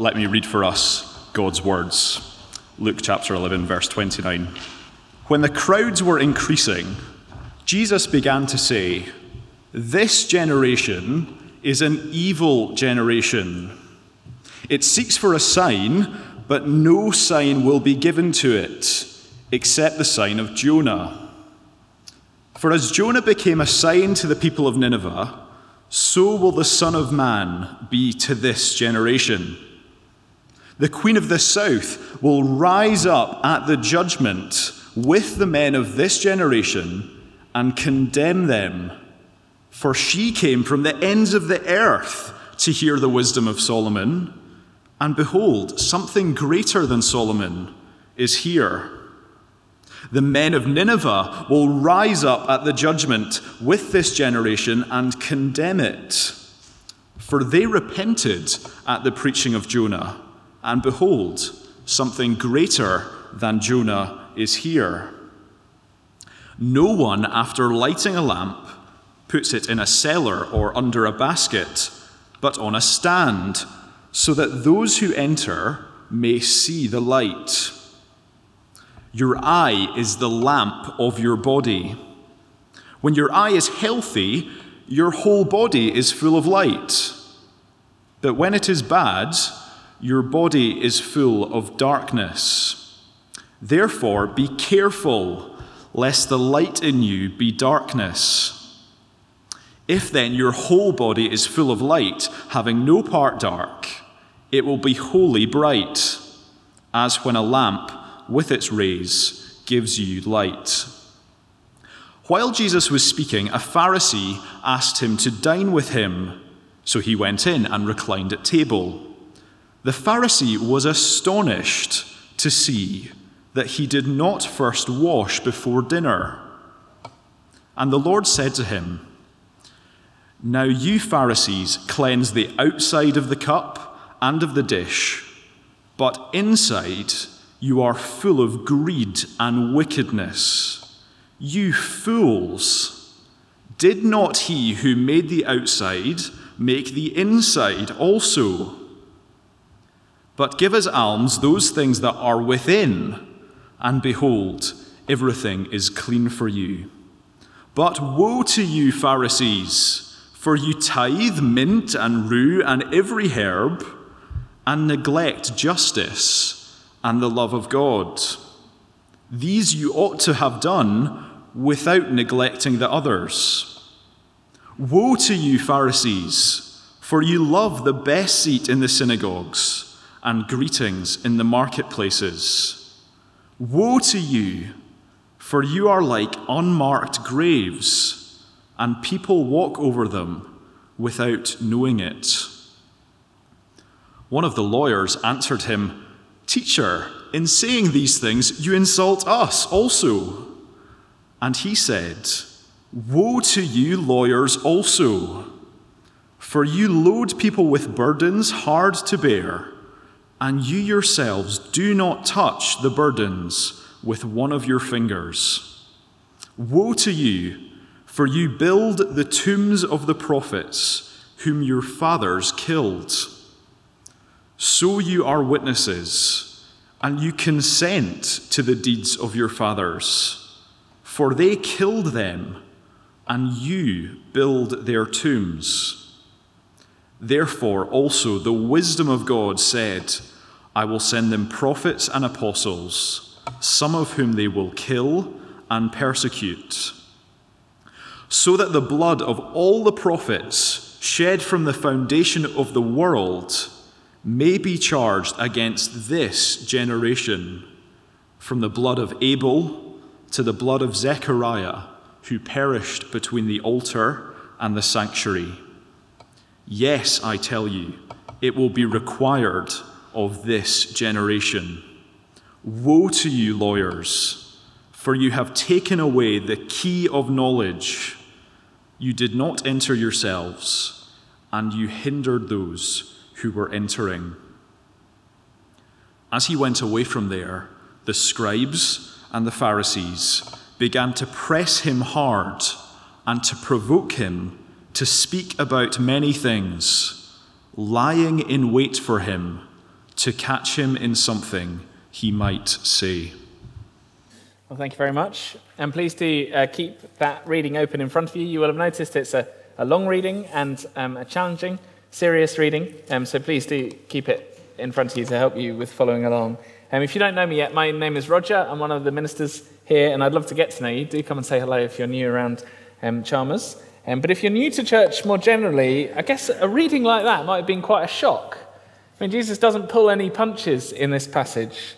let me read for us God's words. Luke chapter 11, verse 29. When the crowds were increasing, Jesus began to say, This generation is an evil generation. It seeks for a sign, but no sign will be given to it except the sign of Jonah. For as Jonah became a sign to the people of Nineveh, so will the Son of Man be to this generation. The Queen of the South will rise up at the judgment with the men of this generation and condemn them. For she came from the ends of the earth to hear the wisdom of Solomon. And behold, something greater than Solomon is here. The men of Nineveh will rise up at the judgment with this generation and condemn it. For they repented at the preaching of Jonah, and behold, something greater than Jonah is here. No one, after lighting a lamp, puts it in a cellar or under a basket, but on a stand, so that those who enter may see the light. Your eye is the lamp of your body. When your eye is healthy, your whole body is full of light. But when it is bad, your body is full of darkness. Therefore, be careful lest the light in you be darkness. If then your whole body is full of light, having no part dark, it will be wholly bright, as when a lamp with its rays gives you light. While Jesus was speaking, a Pharisee asked him to dine with him, so he went in and reclined at table. The Pharisee was astonished to see that he did not first wash before dinner. And the Lord said to him, Now you Pharisees cleanse the outside of the cup and of the dish, but inside you are full of greed and wickedness. You fools! Did not he who made the outside make the inside also? But give as alms those things that are within, and behold, everything is clean for you. But woe to you, Pharisees, for you tithe mint and rue and every herb, and neglect justice and the love of God. These you ought to have done without neglecting the others. Woe to you, Pharisees, for you love the best seat in the synagogues and greetings in the marketplaces. Woe to you, for you are like unmarked graves, and people walk over them without knowing it. One of the lawyers answered him, Teacher, in saying these things, you insult us also. And he said, Woe to you, lawyers, also, for you load people with burdens hard to bear, and you yourselves do not touch the burdens with one of your fingers. Woe to you, for you build the tombs of the prophets whom your fathers killed. So you are witnesses, and you consent to the deeds of your fathers. For they killed them, and you build their tombs. Therefore, also the wisdom of God said, I will send them prophets and apostles, some of whom they will kill and persecute, so that the blood of all the prophets shed from the foundation of the world may be charged against this generation, from the blood of Abel to the blood of Zechariah, who perished between the altar and the sanctuary. Yes, I tell you, it will be required of this generation. Woe to you, lawyers, for you have taken away the key of knowledge. You did not enter yourselves, and you hindered those who were entering. As he went away from there, the scribes and the Pharisees began to press him hard and to provoke him to speak about many things, lying in wait for him to catch him in something he might say. Well, thank you very much. And please do uh, keep that reading open in front of you. You will have noticed it's a, a long reading and um, a challenging, serious reading. Um, so please do keep it in front of you to help you with following along. Um, if you don't know me yet, my name is Roger. I'm one of the ministers here, and I'd love to get to know you. Do come and say hello if you're new around um, Chalmers. Um, but if you're new to church more generally, I guess a reading like that might have been quite a shock. I mean, Jesus doesn't pull any punches in this passage.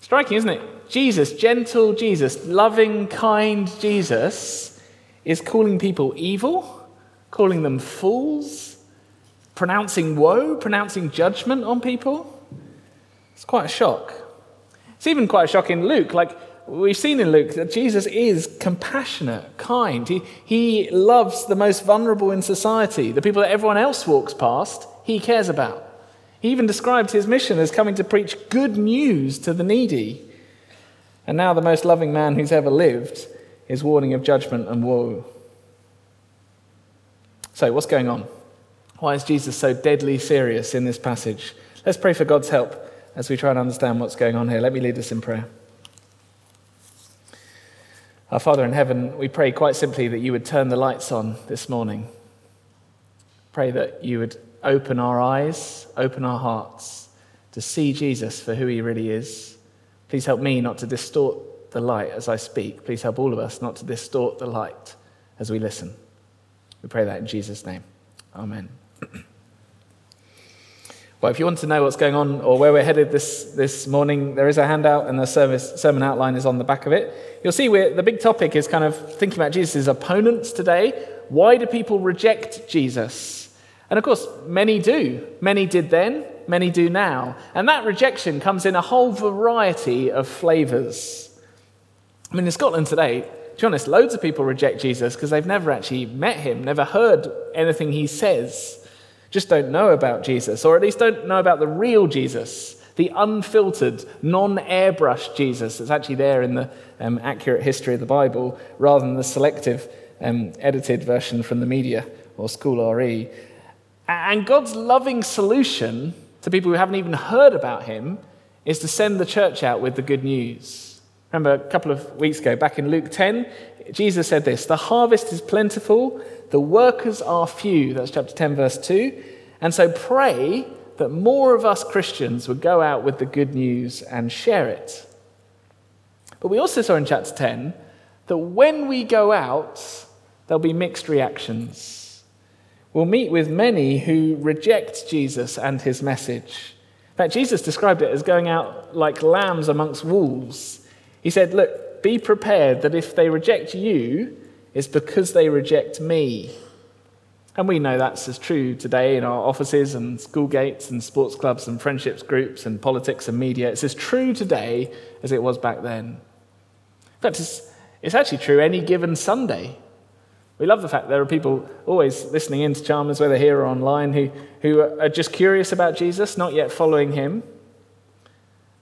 Striking, isn't it? Jesus, gentle Jesus, loving, kind Jesus, is calling people evil, calling them fools, pronouncing woe, pronouncing judgment on people. It's quite a shock. It's even quite a shock in Luke. Like, we've seen in Luke that Jesus is compassionate, kind. He, he loves the most vulnerable in society, the people that everyone else walks past, he cares about. He even described his mission as coming to preach good news to the needy. And now, the most loving man who's ever lived is warning of judgment and woe. So, what's going on? Why is Jesus so deadly serious in this passage? Let's pray for God's help as we try and understand what's going on here. Let me lead us in prayer. Our Father in heaven, we pray quite simply that you would turn the lights on this morning. Pray that you would open our eyes, open our hearts to see Jesus for who he really is. Please help me not to distort the light as I speak. Please help all of us not to distort the light as we listen. We pray that in Jesus' name. Amen. Well, if you want to know what's going on or where we're headed this, this morning, there is a handout and the service, sermon outline is on the back of it. You'll see the big topic is kind of thinking about Jesus' opponents today. Why do people reject Jesus? And of course, many do. Many did then, many do now. And that rejection comes in a whole variety of flavors. I mean, in Scotland today, to be honest, loads of people reject Jesus because they've never actually met him, never heard anything he says just don't know about Jesus, or at least don't know about the real Jesus, the unfiltered, non airbrushed Jesus that's actually there in the um, accurate history of the Bible, rather than the selective, um, edited version from the media or School RE. And God's loving solution to people who haven't even heard about him is to send the church out with the good news. Remember a couple of weeks ago, back in Luke 10, Jesus said this The harvest is plentiful, the workers are few. That's chapter 10, verse 2. And so pray that more of us Christians would go out with the good news and share it. But we also saw in chapter 10 that when we go out, there'll be mixed reactions. We'll meet with many who reject Jesus and his message. In fact, Jesus described it as going out like lambs amongst wolves. He said, Look, be prepared that if they reject you, it's because they reject me. And we know that's as true today in our offices and school gates and sports clubs and friendships groups and politics and media. It's as true today as it was back then. In fact, it's, it's actually true any given Sunday. We love the fact there are people always listening in to Chalmers, whether here or online, who, who are just curious about Jesus, not yet following him.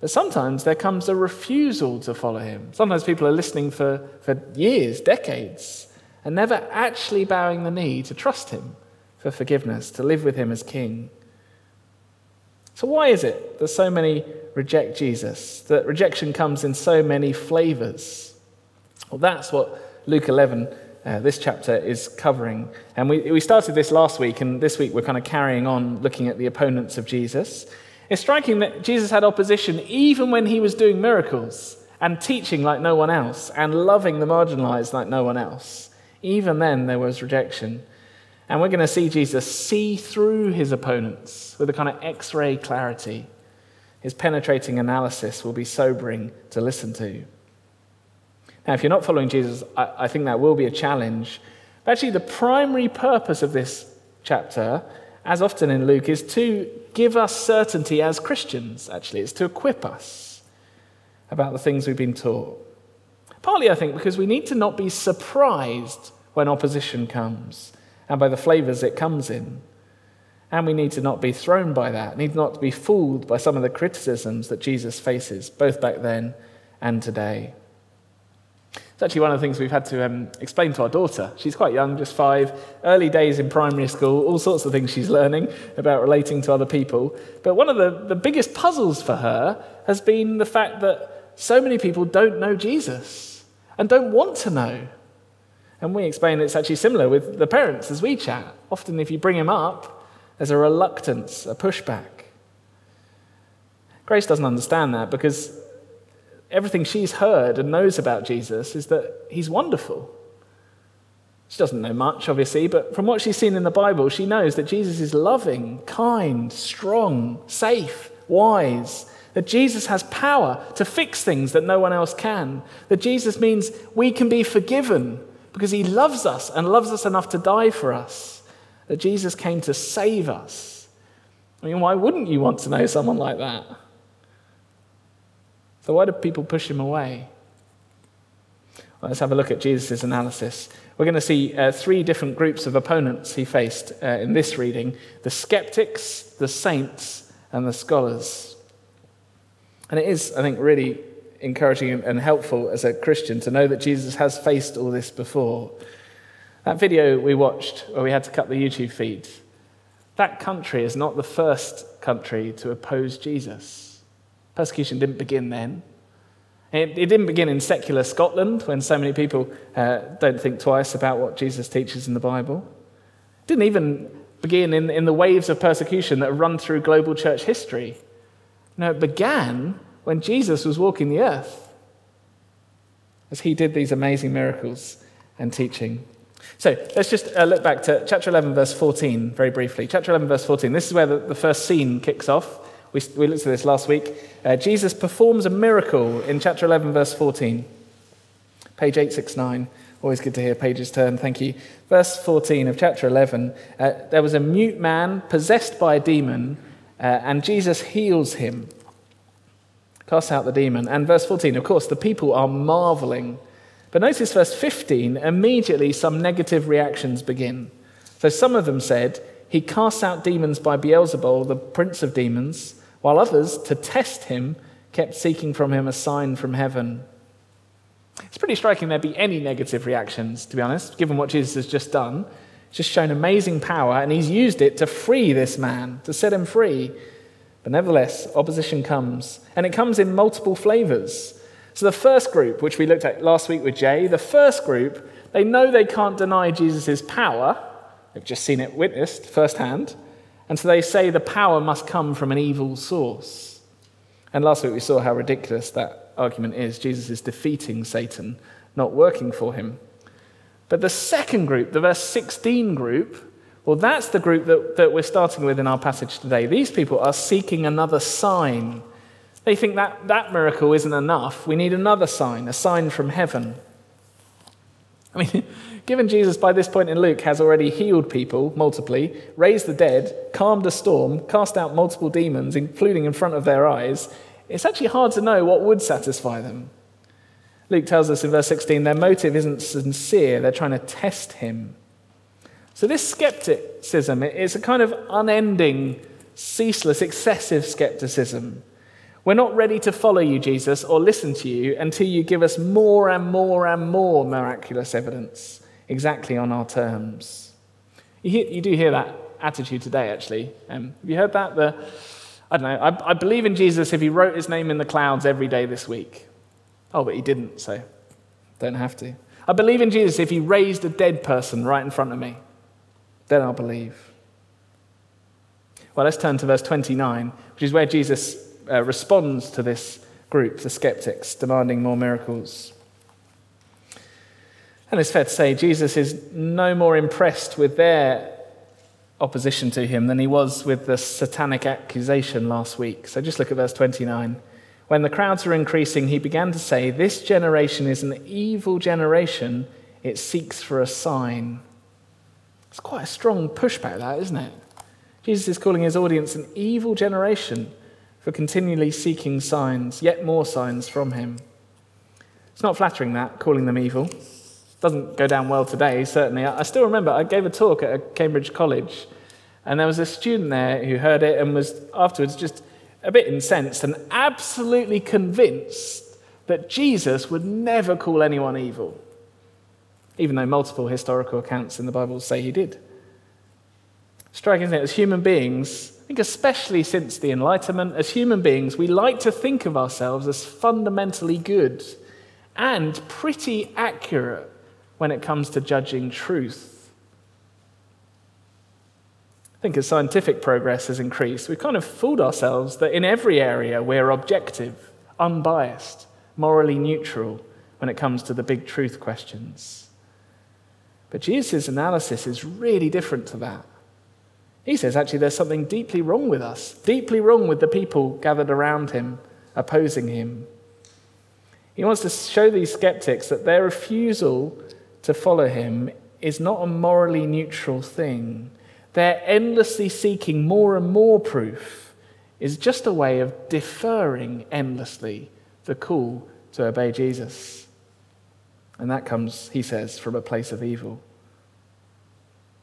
But sometimes there comes a refusal to follow him. Sometimes people are listening for, for years, decades, and never actually bowing the knee to trust him for forgiveness, to live with him as king. So, why is it that so many reject Jesus? That rejection comes in so many flavors? Well, that's what Luke 11, uh, this chapter, is covering. And we, we started this last week, and this week we're kind of carrying on looking at the opponents of Jesus. It's striking that Jesus had opposition even when he was doing miracles and teaching like no one else and loving the marginalized like no one else. Even then, there was rejection. And we're going to see Jesus see through his opponents with a kind of x ray clarity. His penetrating analysis will be sobering to listen to. Now, if you're not following Jesus, I, I think that will be a challenge. But actually, the primary purpose of this chapter, as often in Luke, is to give us certainty as Christians, actually. It's to equip us about the things we've been taught. Partly, I think, because we need to not be surprised when opposition comes and by the flavors it comes in. And we need to not be thrown by that, need not to be fooled by some of the criticisms that Jesus faces, both back then and today. It's actually one of the things we've had to um, explain to our daughter. She's quite young, just five, early days in primary school, all sorts of things she's learning about relating to other people. But one of the, the biggest puzzles for her has been the fact that so many people don't know Jesus and don't want to know. And we explain it's actually similar with the parents as we chat. Often, if you bring them up, there's a reluctance, a pushback. Grace doesn't understand that because everything she's heard and knows about Jesus is that he's wonderful. She doesn't know much, obviously, but from what she's seen in the Bible, she knows that Jesus is loving, kind, strong, safe, wise, that Jesus has power to fix things that no one else can, that Jesus means we can be forgiven because he loves us and loves us enough to die for us, that Jesus came to save us. I mean, why wouldn't you want to know someone like that? So, why do people push him away? Well, let's have a look at Jesus' analysis. We're going to see uh, three different groups of opponents he faced uh, in this reading the skeptics, the saints, and the scholars. And it is, I think, really encouraging and helpful as a Christian to know that Jesus has faced all this before. That video we watched, where we had to cut the YouTube feed, that country is not the first country to oppose Jesus. Persecution didn't begin then. It, it didn't begin in secular Scotland when so many people uh, don't think twice about what Jesus teaches in the Bible. It didn't even begin in, in the waves of persecution that run through global church history. No, it began when Jesus was walking the earth as he did these amazing miracles and teaching. So let's just uh, look back to chapter 11, verse 14, very briefly. Chapter 11, verse 14. This is where the, the first scene kicks off. We, we looked at this last week. Uh, Jesus performs a miracle in chapter 11, verse 14. Page 869. Always good to hear pages turn. Thank you. Verse 14 of chapter 11. Uh, there was a mute man possessed by a demon, uh, and Jesus heals him, casts out the demon. And verse 14, of course, the people are marveling. But notice verse 15, immediately some negative reactions begin. So some of them said, He casts out demons by Beelzebul, the prince of demons while others, to test him, kept seeking from him a sign from heaven. It's pretty striking there'd be any negative reactions, to be honest, given what Jesus has just done. He's just shown amazing power, and he's used it to free this man, to set him free. But nevertheless, opposition comes, and it comes in multiple flavors. So, the first group, which we looked at last week with Jay, the first group, they know they can't deny Jesus' power. They've just seen it witnessed firsthand. And so they say the power must come from an evil source. And last week we saw how ridiculous that argument is. Jesus is defeating Satan, not working for him. But the second group, the verse 16 group, well, that's the group that, that we're starting with in our passage today. These people are seeking another sign. They think that that miracle isn't enough. We need another sign, a sign from heaven. I mean, given Jesus by this point in Luke has already healed people multiply, raised the dead, calmed a storm, cast out multiple demons, including in front of their eyes, it's actually hard to know what would satisfy them. Luke tells us in verse 16 their motive isn't sincere, they're trying to test him. So, this skepticism is a kind of unending, ceaseless, excessive skepticism. We're not ready to follow you, Jesus, or listen to you until you give us more and more and more miraculous evidence exactly on our terms. You, hear, you do hear that attitude today, actually. Um, have you heard that? The, I don't know. I, I believe in Jesus if he wrote his name in the clouds every day this week. Oh, but he didn't, so don't have to. I believe in Jesus if he raised a dead person right in front of me. Then I'll believe. Well, let's turn to verse 29, which is where Jesus uh, responds to this group, the skeptics, demanding more miracles. And it's fair to say Jesus is no more impressed with their opposition to him than he was with the satanic accusation last week. So just look at verse 29. When the crowds were increasing, he began to say, This generation is an evil generation. It seeks for a sign. It's quite a strong pushback, that, isn't it? Jesus is calling his audience an evil generation for continually seeking signs, yet more signs from him. It's not flattering that, calling them evil. Doesn't go down well today, certainly. I still remember I gave a talk at a Cambridge college, and there was a student there who heard it and was afterwards just a bit incensed and absolutely convinced that Jesus would never call anyone evil, even though multiple historical accounts in the Bible say he did. Striking, isn't it? As human beings, I think especially since the Enlightenment, as human beings, we like to think of ourselves as fundamentally good and pretty accurate when it comes to judging truth. I think as scientific progress has increased, we've kind of fooled ourselves that in every area we're objective, unbiased, morally neutral when it comes to the big truth questions. But Jesus' analysis is really different to that. He says actually there's something deeply wrong with us, deeply wrong with the people gathered around him, opposing him. He wants to show these skeptics that their refusal to follow him is not a morally neutral thing. Their endlessly seeking more and more proof is just a way of deferring endlessly the call to obey Jesus. And that comes, he says, from a place of evil.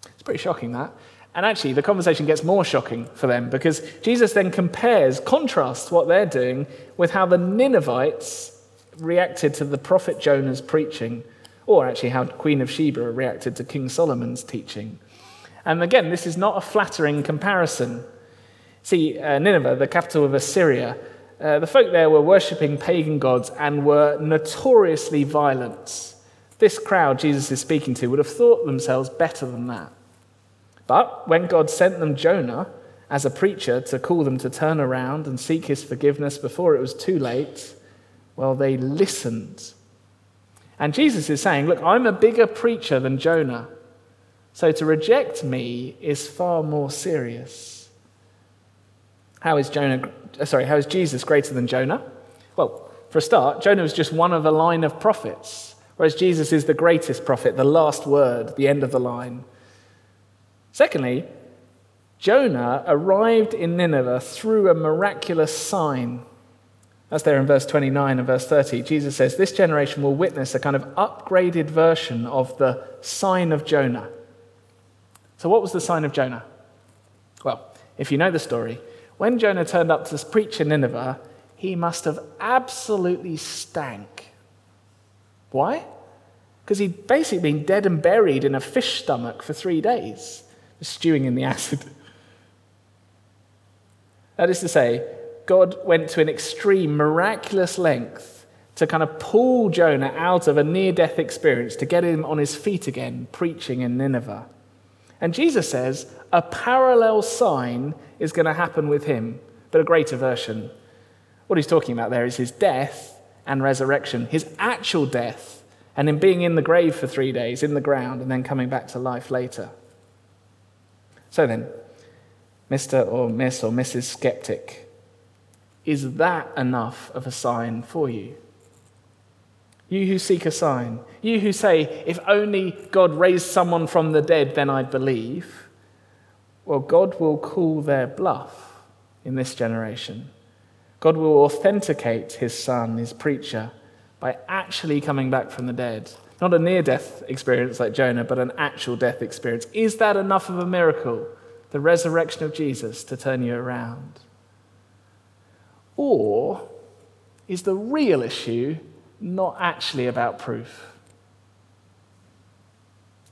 It's pretty shocking, that. And actually, the conversation gets more shocking for them because Jesus then compares, contrasts what they're doing with how the Ninevites reacted to the prophet Jonah's preaching, or actually how Queen of Sheba reacted to King Solomon's teaching. And again, this is not a flattering comparison. See, uh, Nineveh, the capital of Assyria, uh, the folk there were worshipping pagan gods and were notoriously violent. This crowd Jesus is speaking to would have thought themselves better than that. But when God sent them Jonah as a preacher to call them to turn around and seek his forgiveness before it was too late, well, they listened. And Jesus is saying, Look, I'm a bigger preacher than Jonah. So to reject me is far more serious. How is Jonah, uh, sorry, how is Jesus greater than Jonah? Well, for a start, Jonah was just one of a line of prophets, whereas Jesus is the greatest prophet, the last word, the end of the line. Secondly, Jonah arrived in Nineveh through a miraculous sign. That's there in verse 29 and verse 30. Jesus says, This generation will witness a kind of upgraded version of the sign of Jonah. So, what was the sign of Jonah? Well, if you know the story, when Jonah turned up to preach in Nineveh, he must have absolutely stank. Why? Because he'd basically been dead and buried in a fish stomach for three days, stewing in the acid. That is to say, God went to an extreme, miraculous length to kind of pull Jonah out of a near death experience to get him on his feet again, preaching in Nineveh. And Jesus says a parallel sign is going to happen with him, but a greater version. What he's talking about there is his death and resurrection, his actual death, and him being in the grave for three days, in the ground, and then coming back to life later. So then, Mr. or Miss or Mrs. Skeptic, is that enough of a sign for you? You who seek a sign, you who say, if only God raised someone from the dead, then I'd believe. Well, God will call their bluff in this generation. God will authenticate his son, his preacher, by actually coming back from the dead. Not a near death experience like Jonah, but an actual death experience. Is that enough of a miracle, the resurrection of Jesus, to turn you around? Or is the real issue not actually about proof?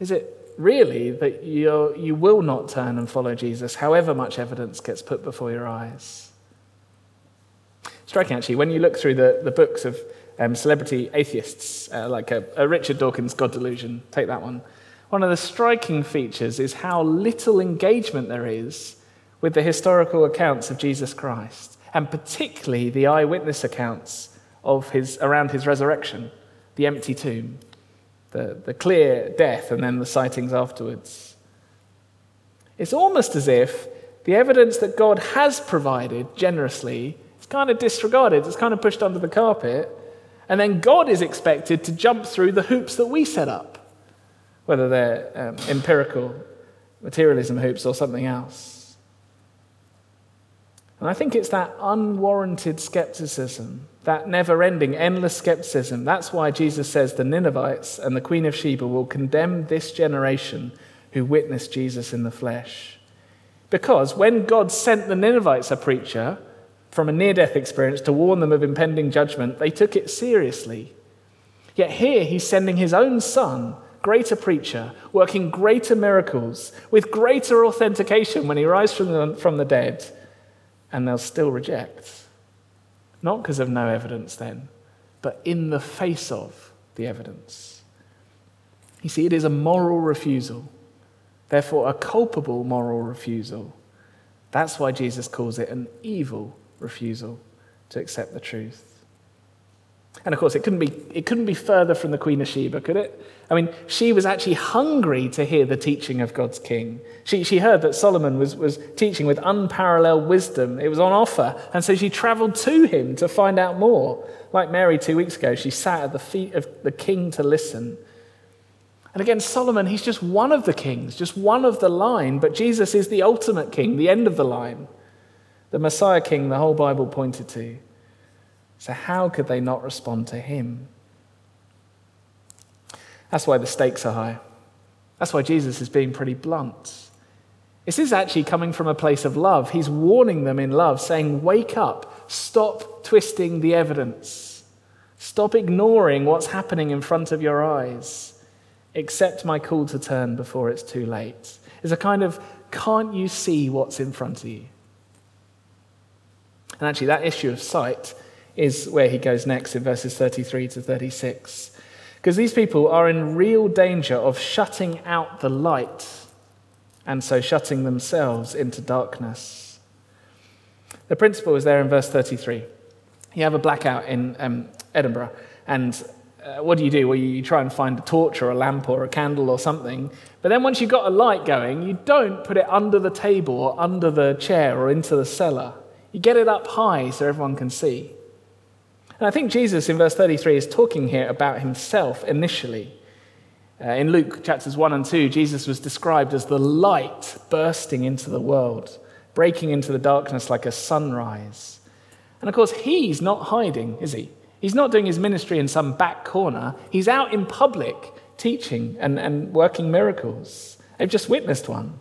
Is it really that you you will not turn and follow Jesus, however much evidence gets put before your eyes? Striking, actually, when you look through the, the books of um, celebrity atheists, uh, like a, a Richard Dawkins' God Delusion, take that one. One of the striking features is how little engagement there is with the historical accounts of Jesus Christ and particularly the eyewitness accounts of his, around his resurrection, the empty tomb, the, the clear death, and then the sightings afterwards. It's almost as if the evidence that God has provided generously is kind of disregarded, it's kind of pushed under the carpet, and then God is expected to jump through the hoops that we set up, whether they're um, empirical materialism hoops or something else. And I think it's that unwarranted skepticism, that never ending, endless skepticism. That's why Jesus says the Ninevites and the Queen of Sheba will condemn this generation who witnessed Jesus in the flesh. Because when God sent the Ninevites a preacher from a near death experience to warn them of impending judgment, they took it seriously. Yet here he's sending his own son, greater preacher, working greater miracles, with greater authentication when he rises from the, from the dead, and they'll still reject. Not because of no evidence then, but in the face of the evidence. You see, it is a moral refusal, therefore, a culpable moral refusal. That's why Jesus calls it an evil refusal to accept the truth. And of course, it couldn't, be, it couldn't be further from the Queen of Sheba, could it? I mean, she was actually hungry to hear the teaching of God's king. She, she heard that Solomon was, was teaching with unparalleled wisdom. It was on offer. And so she traveled to him to find out more. Like Mary two weeks ago, she sat at the feet of the king to listen. And again, Solomon, he's just one of the kings, just one of the line, but Jesus is the ultimate king, the end of the line, the Messiah king the whole Bible pointed to. So, how could they not respond to him? That's why the stakes are high. That's why Jesus is being pretty blunt. This is actually coming from a place of love. He's warning them in love, saying, Wake up, stop twisting the evidence, stop ignoring what's happening in front of your eyes. Accept my call to turn before it's too late. It's a kind of, can't you see what's in front of you? And actually, that issue of sight is where he goes next in verses 33 to 36. Because these people are in real danger of shutting out the light and so shutting themselves into darkness. The principle is there in verse 33. You have a blackout in um, Edinburgh, and uh, what do you do? Well, you try and find a torch or a lamp or a candle or something. But then once you've got a light going, you don't put it under the table or under the chair or into the cellar. You get it up high so everyone can see. And I think Jesus in verse 33 is talking here about himself initially. Uh, in Luke chapters 1 and 2, Jesus was described as the light bursting into the world, breaking into the darkness like a sunrise. And of course, he's not hiding, is he? He's not doing his ministry in some back corner. He's out in public teaching and, and working miracles. They've just witnessed one.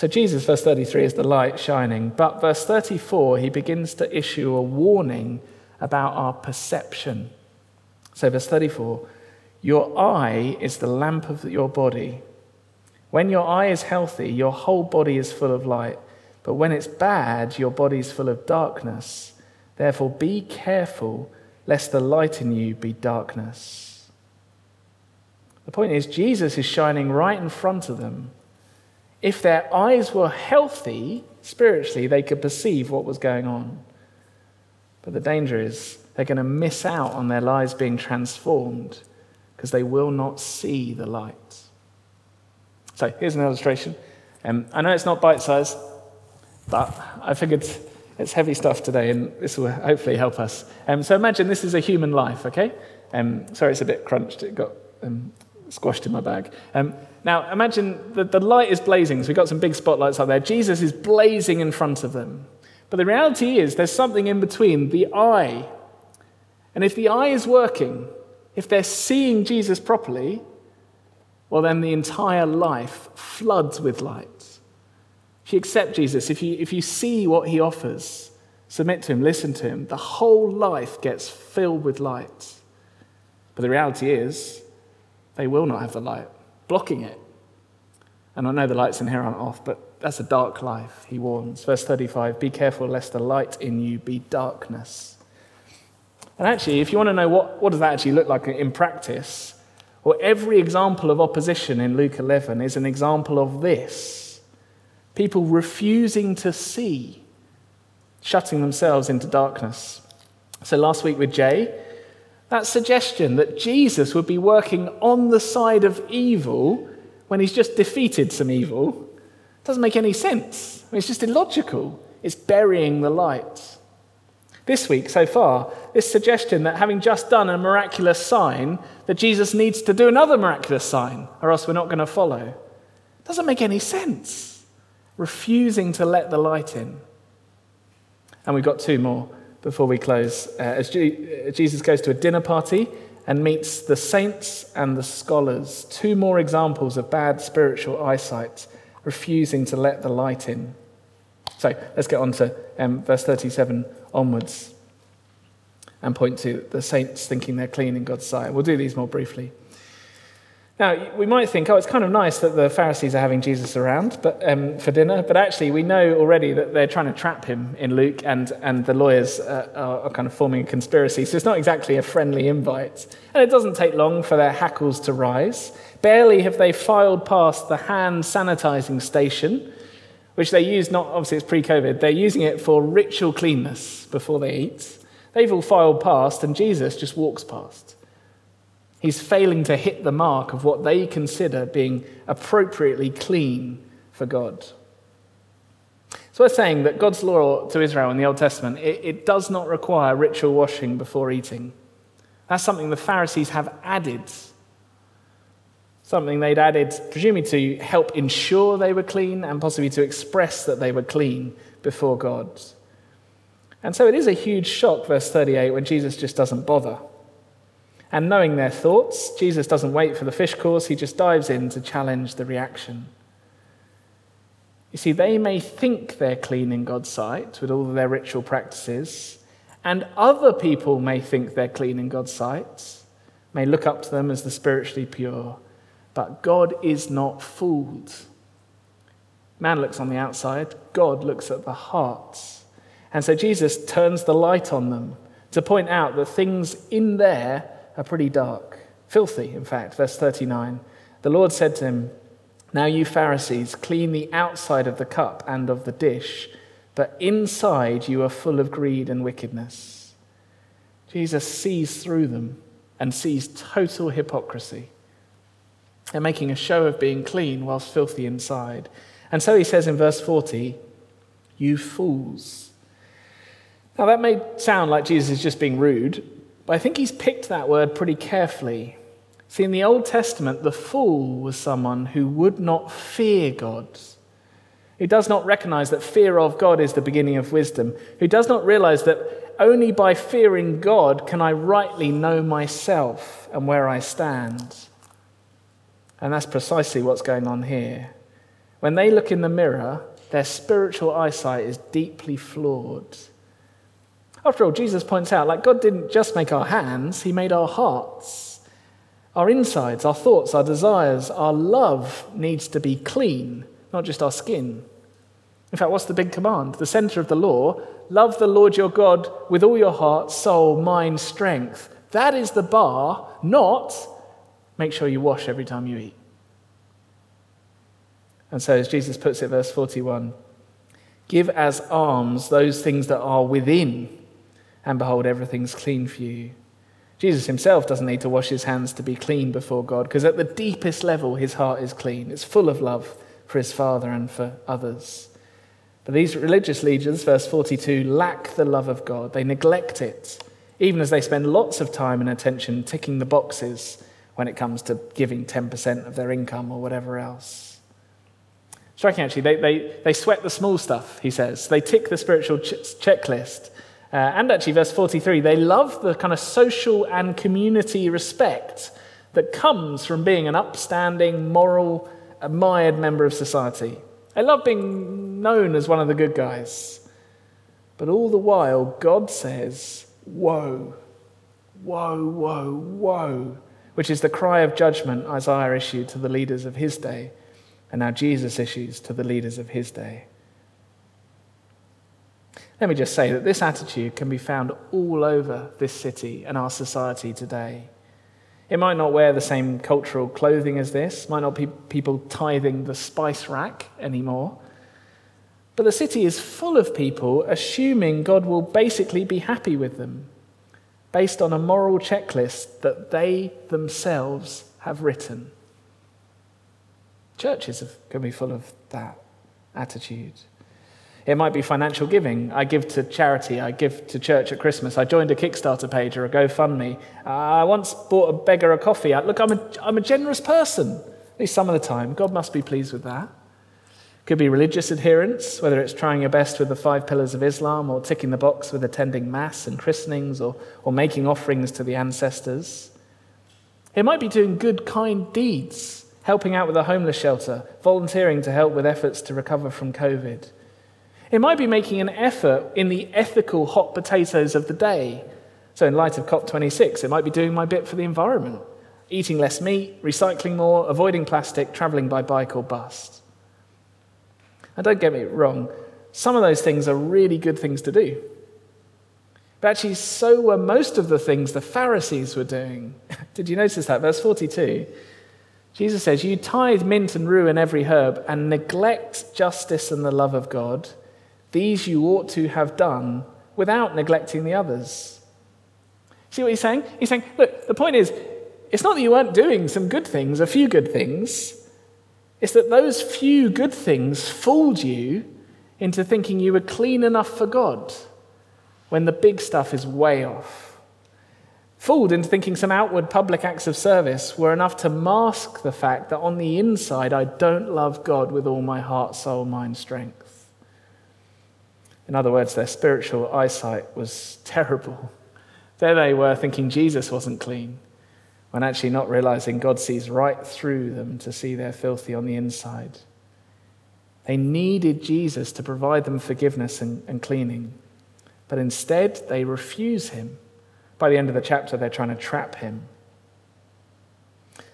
So, Jesus, verse 33, is the light shining. But verse 34, he begins to issue a warning about our perception. So, verse 34 Your eye is the lamp of your body. When your eye is healthy, your whole body is full of light. But when it's bad, your body is full of darkness. Therefore, be careful lest the light in you be darkness. The point is, Jesus is shining right in front of them if their eyes were healthy spiritually, they could perceive what was going on. But the danger is they're going to miss out on their lives being transformed because they will not see the light. So here's an illustration. Um, I know it's not bite sized, but I figured it's heavy stuff today and this will hopefully help us. Um, so imagine this is a human life, okay? Um, sorry, it's a bit crunched. It got um, squashed in my bag. Um, now, imagine that the light is blazing, so we've got some big spotlights up there. Jesus is blazing in front of them. But the reality is, there's something in between the eye. And if the eye is working, if they're seeing Jesus properly, well, then the entire life floods with light. If you accept Jesus, if you, if you see what he offers, submit to him, listen to him, the whole life gets filled with light. But the reality is, they will not have the light blocking it. And I know the lights in here aren't off, but that's a dark life, he warns. Verse 35 Be careful lest the light in you be darkness. And actually, if you want to know what, what does that actually look like in practice, well, every example of opposition in Luke 11 is an example of this people refusing to see, shutting themselves into darkness. So last week with Jay, that suggestion that Jesus would be working on the side of evil when he's just defeated some evil doesn't make any sense. I mean, it's just illogical. It's burying the light. This week, so far, this suggestion that having just done a miraculous sign, that Jesus needs to do another miraculous sign, or else we're not going to follow, doesn't make any sense. Refusing to let the light in. And we've got two more before we close. Uh, as uh, Jesus goes to a dinner party and meets the saints and the scholars, two more examples of bad spiritual eyesight, refusing to let the light in. So let's get on to um, verse 37 onwards and point to the saints thinking they're clean in God's sight. We'll do these more briefly. Now, we might think, oh, it's kind of nice that the Pharisees are having Jesus around but, um, for dinner, but actually, we know already that they're trying to trap him in Luke, and, and the lawyers uh, are, are kind of forming a conspiracy. So it's not exactly a friendly invite. And it doesn't take long for their hackles to rise. Barely have they filed past the hand sanitizing station, which they use not, obviously, it's pre COVID, they're using it for ritual cleanness before they eat. They've all filed past, and Jesus just walks past. He's failing to hit the mark of what they consider being appropriately clean for God. So we're saying that God's law to Israel in the Old Testament, it, it, does not require ritual washing before eating. That's something the Pharisees have added. Something they'd added, presumably to help ensure they were clean and possibly to express that they were clean before God. And so it is a huge shock, verse 38, when Jesus just doesn't bother. And knowing their thoughts, Jesus doesn't wait for the fish course, he just dives in to challenge the reaction. You see, they may think they're clean in God's sight with all of their ritual practices, and other people may think they're clean in God's sight, may look up to them as the spiritually pure, but God is not fooled. Man looks on the outside, God looks at the hearts. And so Jesus turns the light on them to point out that things in there are pretty dark, filthy, in fact. Verse 39 The Lord said to him, Now you Pharisees, clean the outside of the cup and of the dish, but inside you are full of greed and wickedness. Jesus sees through them and sees total hypocrisy. They're making a show of being clean whilst filthy inside. And so he says in verse 40, You fools. Now, that may sound like Jesus is just being rude, but I think he's picked that word pretty carefully. See, in the Old Testament, the fool was someone who would not fear God, who does not recognize that fear of God is the beginning of wisdom, who does not realize that only by fearing God can I rightly know myself and where I stand. And that's precisely what's going on here. When they look in the mirror, their spiritual eyesight is deeply flawed. After all, Jesus points out, like, God didn't just make our hands, He made our hearts. Our insides, our thoughts, our desires, our love needs to be clean, not just our skin. In fact, what's the big command? The center of the law love the Lord your God with all your heart, soul, mind, strength. That is the bar, not make sure you wash every time you eat. And so, as Jesus puts it, verse 41 give as alms those things that are within and behold, everything's clean for you. Jesus himself doesn't need to wash his hands to be clean before God, because at the deepest level, his heart is clean. It's full of love for his Father and for others. But these religious leaders, verse 42, lack the love of God. They neglect it, even as they spend lots of time and attention ticking the boxes when it comes to giving 10% of their income or whatever else. Striking, actually, they, they, they sweat the small stuff, he says. They tick the spiritual ch- checklist uh, and actually, verse 43, they love the kind of social and community respect that comes from being an upstanding, moral, admired member of society. They love being known as one of the good guys. But all the while, God says, Woe, woe, woe, woe, which is the cry of judgment Isaiah issued to the leaders of his day, and now Jesus issues to the leaders of his day. Let me just say that this attitude can be found all over this city and our society today. It might not wear the same cultural clothing as this, might not be people tithing the spice rack anymore. But the city is full of people assuming God will basically be happy with them based on a moral checklist that they themselves have written. Churches can be full of that attitude. It might be financial giving. I give to charity. I give to church at Christmas. I joined a Kickstarter page or a GoFundMe. I once bought a beggar a coffee. Look, I'm a, I'm a generous person, at least some of the time. God must be pleased with that. Could be religious adherence, whether it's trying your best with the five pillars of Islam or ticking the box with attending Mass and christenings or, or making offerings to the ancestors. It might be doing good, kind deeds, helping out with a homeless shelter, volunteering to help with efforts to recover from COVID It might be making an effort in the ethical hot potatoes of the day. So, in light of COP26, it might be doing my bit for the environment, eating less meat, recycling more, avoiding plastic, traveling by bike or bus. And don't get me wrong, some of those things are really good things to do. But actually, so were most of the things the Pharisees were doing. Did you notice that? Verse 42. Jesus says, You tithe mint and rue and every herb and neglect justice and the love of God. These you ought to have done without neglecting the others. See what he's saying? He's saying, Look, the point is, it's not that you weren't doing some good things, a few good things. It's that those few good things fooled you into thinking you were clean enough for God when the big stuff is way off. Fooled into thinking some outward public acts of service were enough to mask the fact that on the inside I don't love God with all my heart, soul, mind, strength. In other words, their spiritual eyesight was terrible. There they were thinking Jesus wasn't clean, when actually not realizing God sees right through them to see they're filthy on the inside. They needed Jesus to provide them forgiveness and, and cleaning. But instead, they refuse him. By the end of the chapter, they're trying to trap him.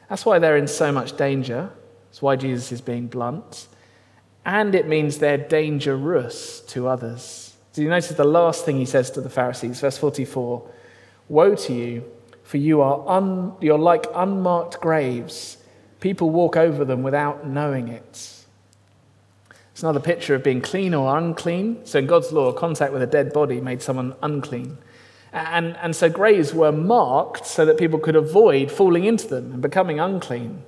That's why they're in so much danger. That's why Jesus is being blunt. And it means they're dangerous to others. Do you notice the last thing he says to the Pharisees? Verse 44 Woe to you, for you are un, you're like unmarked graves. People walk over them without knowing it. It's another picture of being clean or unclean. So, in God's law, contact with a dead body made someone unclean. And, and so, graves were marked so that people could avoid falling into them and becoming unclean.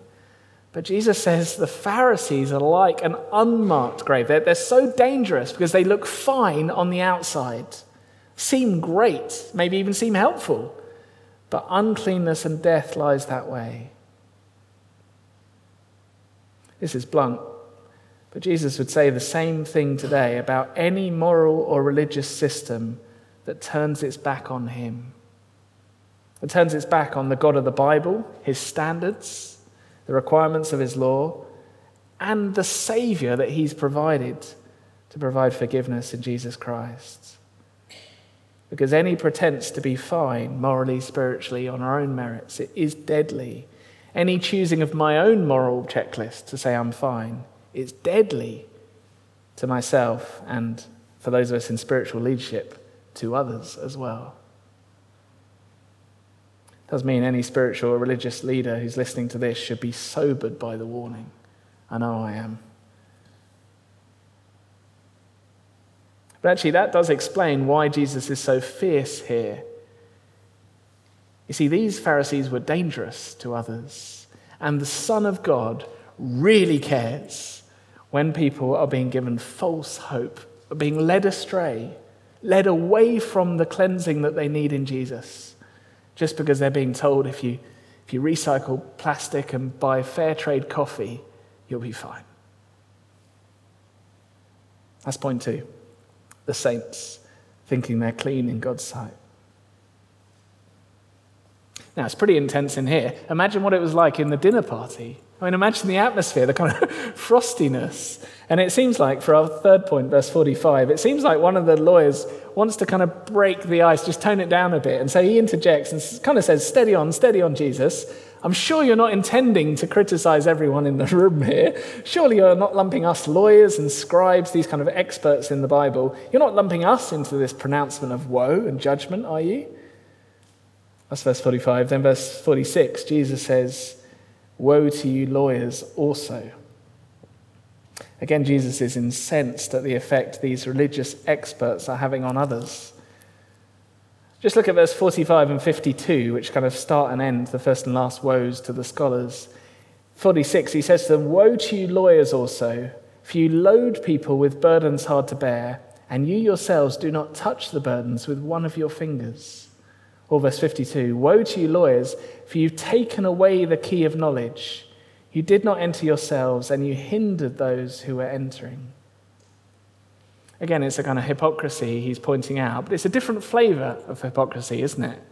But Jesus says the Pharisees are like an unmarked grave. They're, they're so dangerous because they look fine on the outside, seem great, maybe even seem helpful. But uncleanness and death lies that way. This is blunt, but Jesus would say the same thing today about any moral or religious system that turns its back on Him. It turns its back on the God of the Bible, His standards, the requirements of His law, and the Savior that He's provided to provide forgiveness in Jesus Christ. Because any pretense to be fine morally, spiritually, on our own merits, it is deadly. Any choosing of my own moral checklist to say I'm fine it's deadly to myself and for those of us in spiritual leadership to others as well. Does mean any spiritual or religious leader who's listening to this should be sobered by the warning. I know I am. But actually, that does explain why Jesus is so fierce here. You see, these Pharisees were dangerous to others, and the Son of God really cares when people are being given false hope, are being led astray, led away from the cleansing that they need in Jesus, just because they're being told if you, if you recycle plastic and buy fair trade coffee, you'll be fine. That's point two the saints thinking they're clean in God's sight. Now, it's pretty intense in here. Imagine what it was like in the dinner party I mean, imagine the atmosphere, the kind of frostiness. And it seems like, for our third point, verse 45, it seems like one of the lawyers wants to kind of break the ice, just tone it down a bit. And so he interjects and kind of says, Steady on, steady on, Jesus. I'm sure you're not intending to criticize everyone in the room here. Surely you're not lumping us lawyers and scribes, these kind of experts in the Bible. You're not lumping us into this pronouncement of woe and judgment, are you? That's verse 45. Then, verse 46, Jesus says, Woe to you, lawyers, also. Again, Jesus is incensed at the effect these religious experts are having on others. Just look at verse 45 and 52, which kind of start and end the first and last woes to the scholars. 46, he says to them, Woe to you, lawyers, also, for you load people with burdens hard to bear, and you yourselves do not touch the burdens with one of your fingers. Or verse 52 Woe to you, lawyers, for you've taken away the key of knowledge. You did not enter yourselves, and you hindered those who were entering. Again, it's a kind of hypocrisy he's pointing out, but it's a different flavor of hypocrisy, isn't it?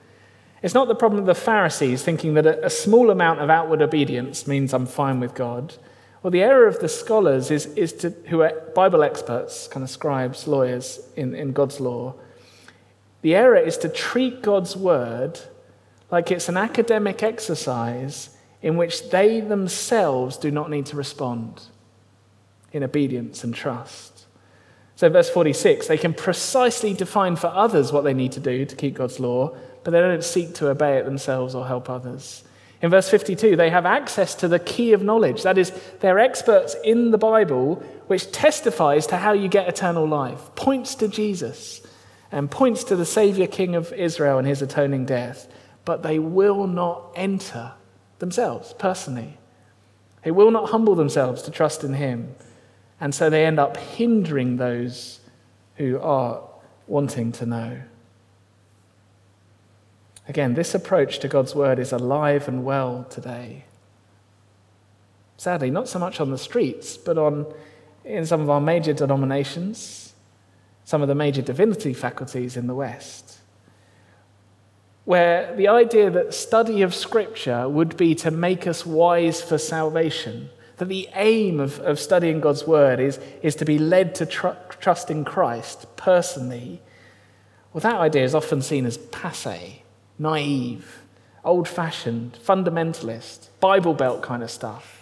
It's not the problem of the Pharisees thinking that a small amount of outward obedience means I'm fine with God, Well, the error of the scholars is, is to, who are Bible experts, kind of scribes, lawyers in, in God's law, the error is to treat God's word like it's an academic exercise in which they themselves do not need to respond in obedience and trust. So, verse 46, they can precisely define for others what they need to do to keep God's law, but they don't seek to obey it themselves or help others. In verse 52, they have access to the key of knowledge. That is, they're experts in the Bible, which testifies to how you get eternal life, points to Jesus, and points to the Savior King of Israel and his atoning death. But they will not enter themselves personally. They will not humble themselves to trust in him. And so they end up hindering those who are wanting to know. Again, this approach to God's word is alive and well today. Sadly, not so much on the streets, but on, in some of our major denominations, some of the major divinity faculties in the West, where the idea that study of Scripture would be to make us wise for salvation, that the aim of, of studying God's Word is, is to be led to tr- trust in Christ personally, well, that idea is often seen as passe naive, old fashioned, fundamentalist, Bible Belt kind of stuff.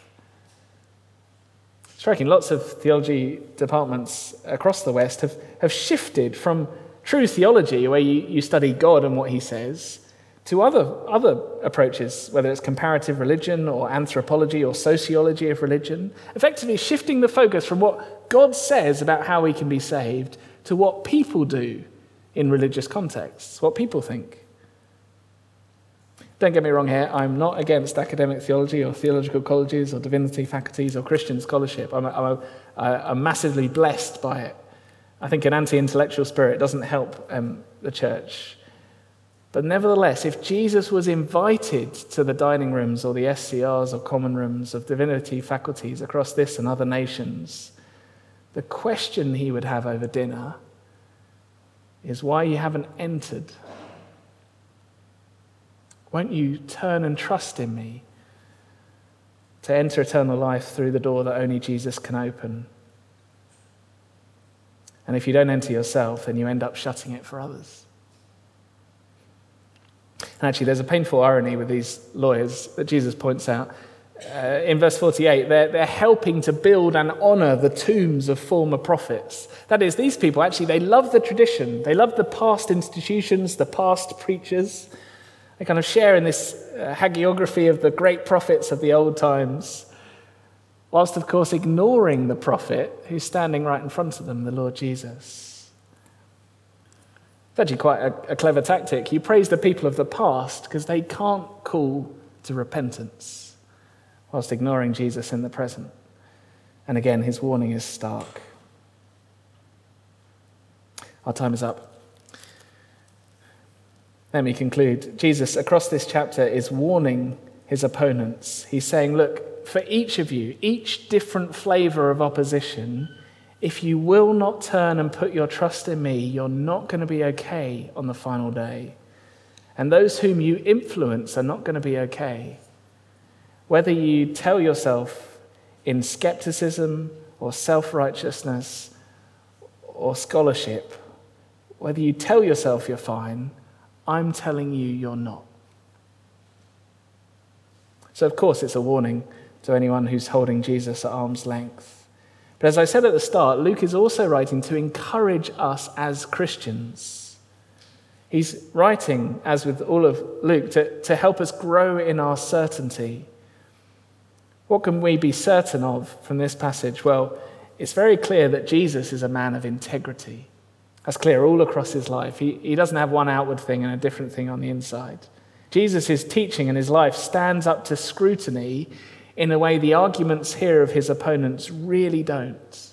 Striking, lots of theology departments across the West have, have shifted from true theology, where you, you study God and what he says, to other, other approaches, whether it's comparative religion or anthropology or sociology of religion, effectively shifting the focus from what God says about how we can be saved to what people do in religious contexts, what people think. Don't get me wrong here, I'm not against academic theology or theological colleges or divinity faculties or Christian scholarship. I'm, I'm, I'm massively blessed by it. I think an anti intellectual spirit doesn't help um, the church. But nevertheless, if Jesus was invited to the dining rooms or the SCRs or common rooms of divinity faculties across this and other nations, the question he would have over dinner is why you haven't entered won't you turn and trust in me to enter eternal life through the door that only Jesus can open? And if you don't enter yourself, then you end up shutting it for others. And actually, there's a painful irony with these lawyers that Jesus points out. Uh, in verse 48, they're, they're helping to build and honor the tombs of former prophets. That is, these people actually, they love the tradition. They love the past institutions, the past preachers. They kind of share in this uh, hagiography of the great prophets of the old times, whilst, of course, ignoring the prophet who's standing right in front of them, the Lord Jesus. It's actually quite a, a clever tactic. You praise the people of the past because they can't call to repentance, whilst ignoring Jesus in the present. And again, his warning is stark. Our time is up. Let me conclude. Jesus, across this chapter, is warning his opponents. He's saying, Look, for each of you, each different flavor of opposition, if you will not turn and put your trust in me, you're not going to be okay on the final day. And those whom you influence are not going to be okay. Whether you tell yourself in skepticism or self righteousness or scholarship, whether you tell yourself you're fine I'm telling you, you're not. So, of course, it's a warning to anyone who's holding Jesus at arm's length. But as I said at the start, Luke is also writing to encourage us as Christians. He's writing, as with all of Luke, to, to help us grow in our certainty. What can we be certain of from this passage? Well, it's very clear that Jesus is a man of integrity. That's clear all across his life. He, he doesn't have one outward thing and a different thing on the inside. Jesus' his teaching and his life stands up to scrutiny in a way the arguments here of his opponents really don't.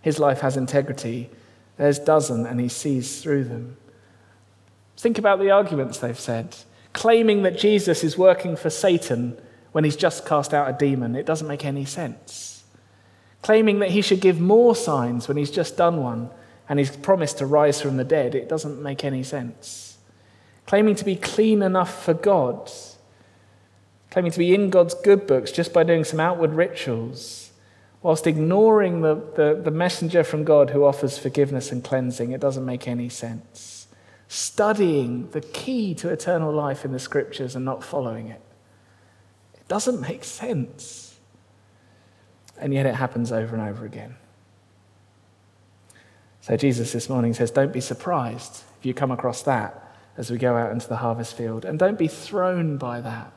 His life has integrity, theirs doesn't, and he sees through them. Think about the arguments they've said. Claiming that Jesus is working for Satan when he's just cast out a demon, it doesn't make any sense. Claiming that he should give more signs when he's just done one, and he's promised to rise from the dead, it doesn't make any sense. Claiming to be clean enough for God, claiming to be in God's good books just by doing some outward rituals, whilst ignoring the, the, the messenger from God who offers forgiveness and cleansing. It doesn't make any sense. Studying the key to eternal life in the scriptures and not following it. It doesn't make sense. And yet it happens over and over again. So Jesus this morning says, Don't be surprised if you come across that as we go out into the harvest field. And don't be thrown by that.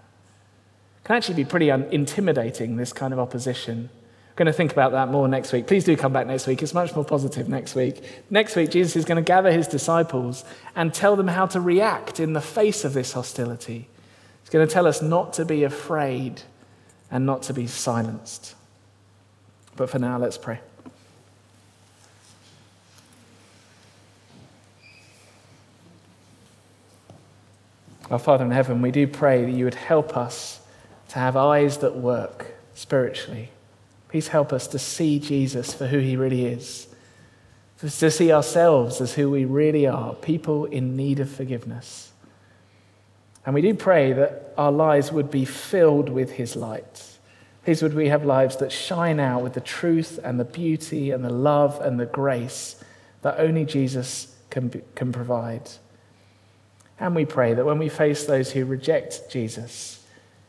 It can actually be pretty un- intimidating, this kind of opposition. I'm going to think about that more next week. Please do come back next week. It's much more positive next week. Next week, Jesus is going to gather his disciples and tell them how to react in the face of this hostility. He's going to tell us not to be afraid and not to be silenced. But for now, let's pray. Our Father in heaven, we do pray that you would help us to have eyes that work spiritually. Please help us to see Jesus for who he really is, to see ourselves as who we really are, people in need of forgiveness. And we do pray that our lives would be filled with his light. Please, would we have lives that shine out with the truth and the beauty and the love and the grace that only Jesus can, can provide. And we pray that when we face those who reject Jesus,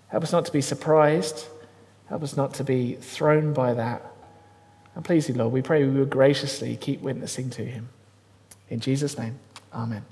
help us not to be surprised, help us not to be thrown by that. And please, Lord, we pray we will graciously keep witnessing to him. In Jesus' name, amen.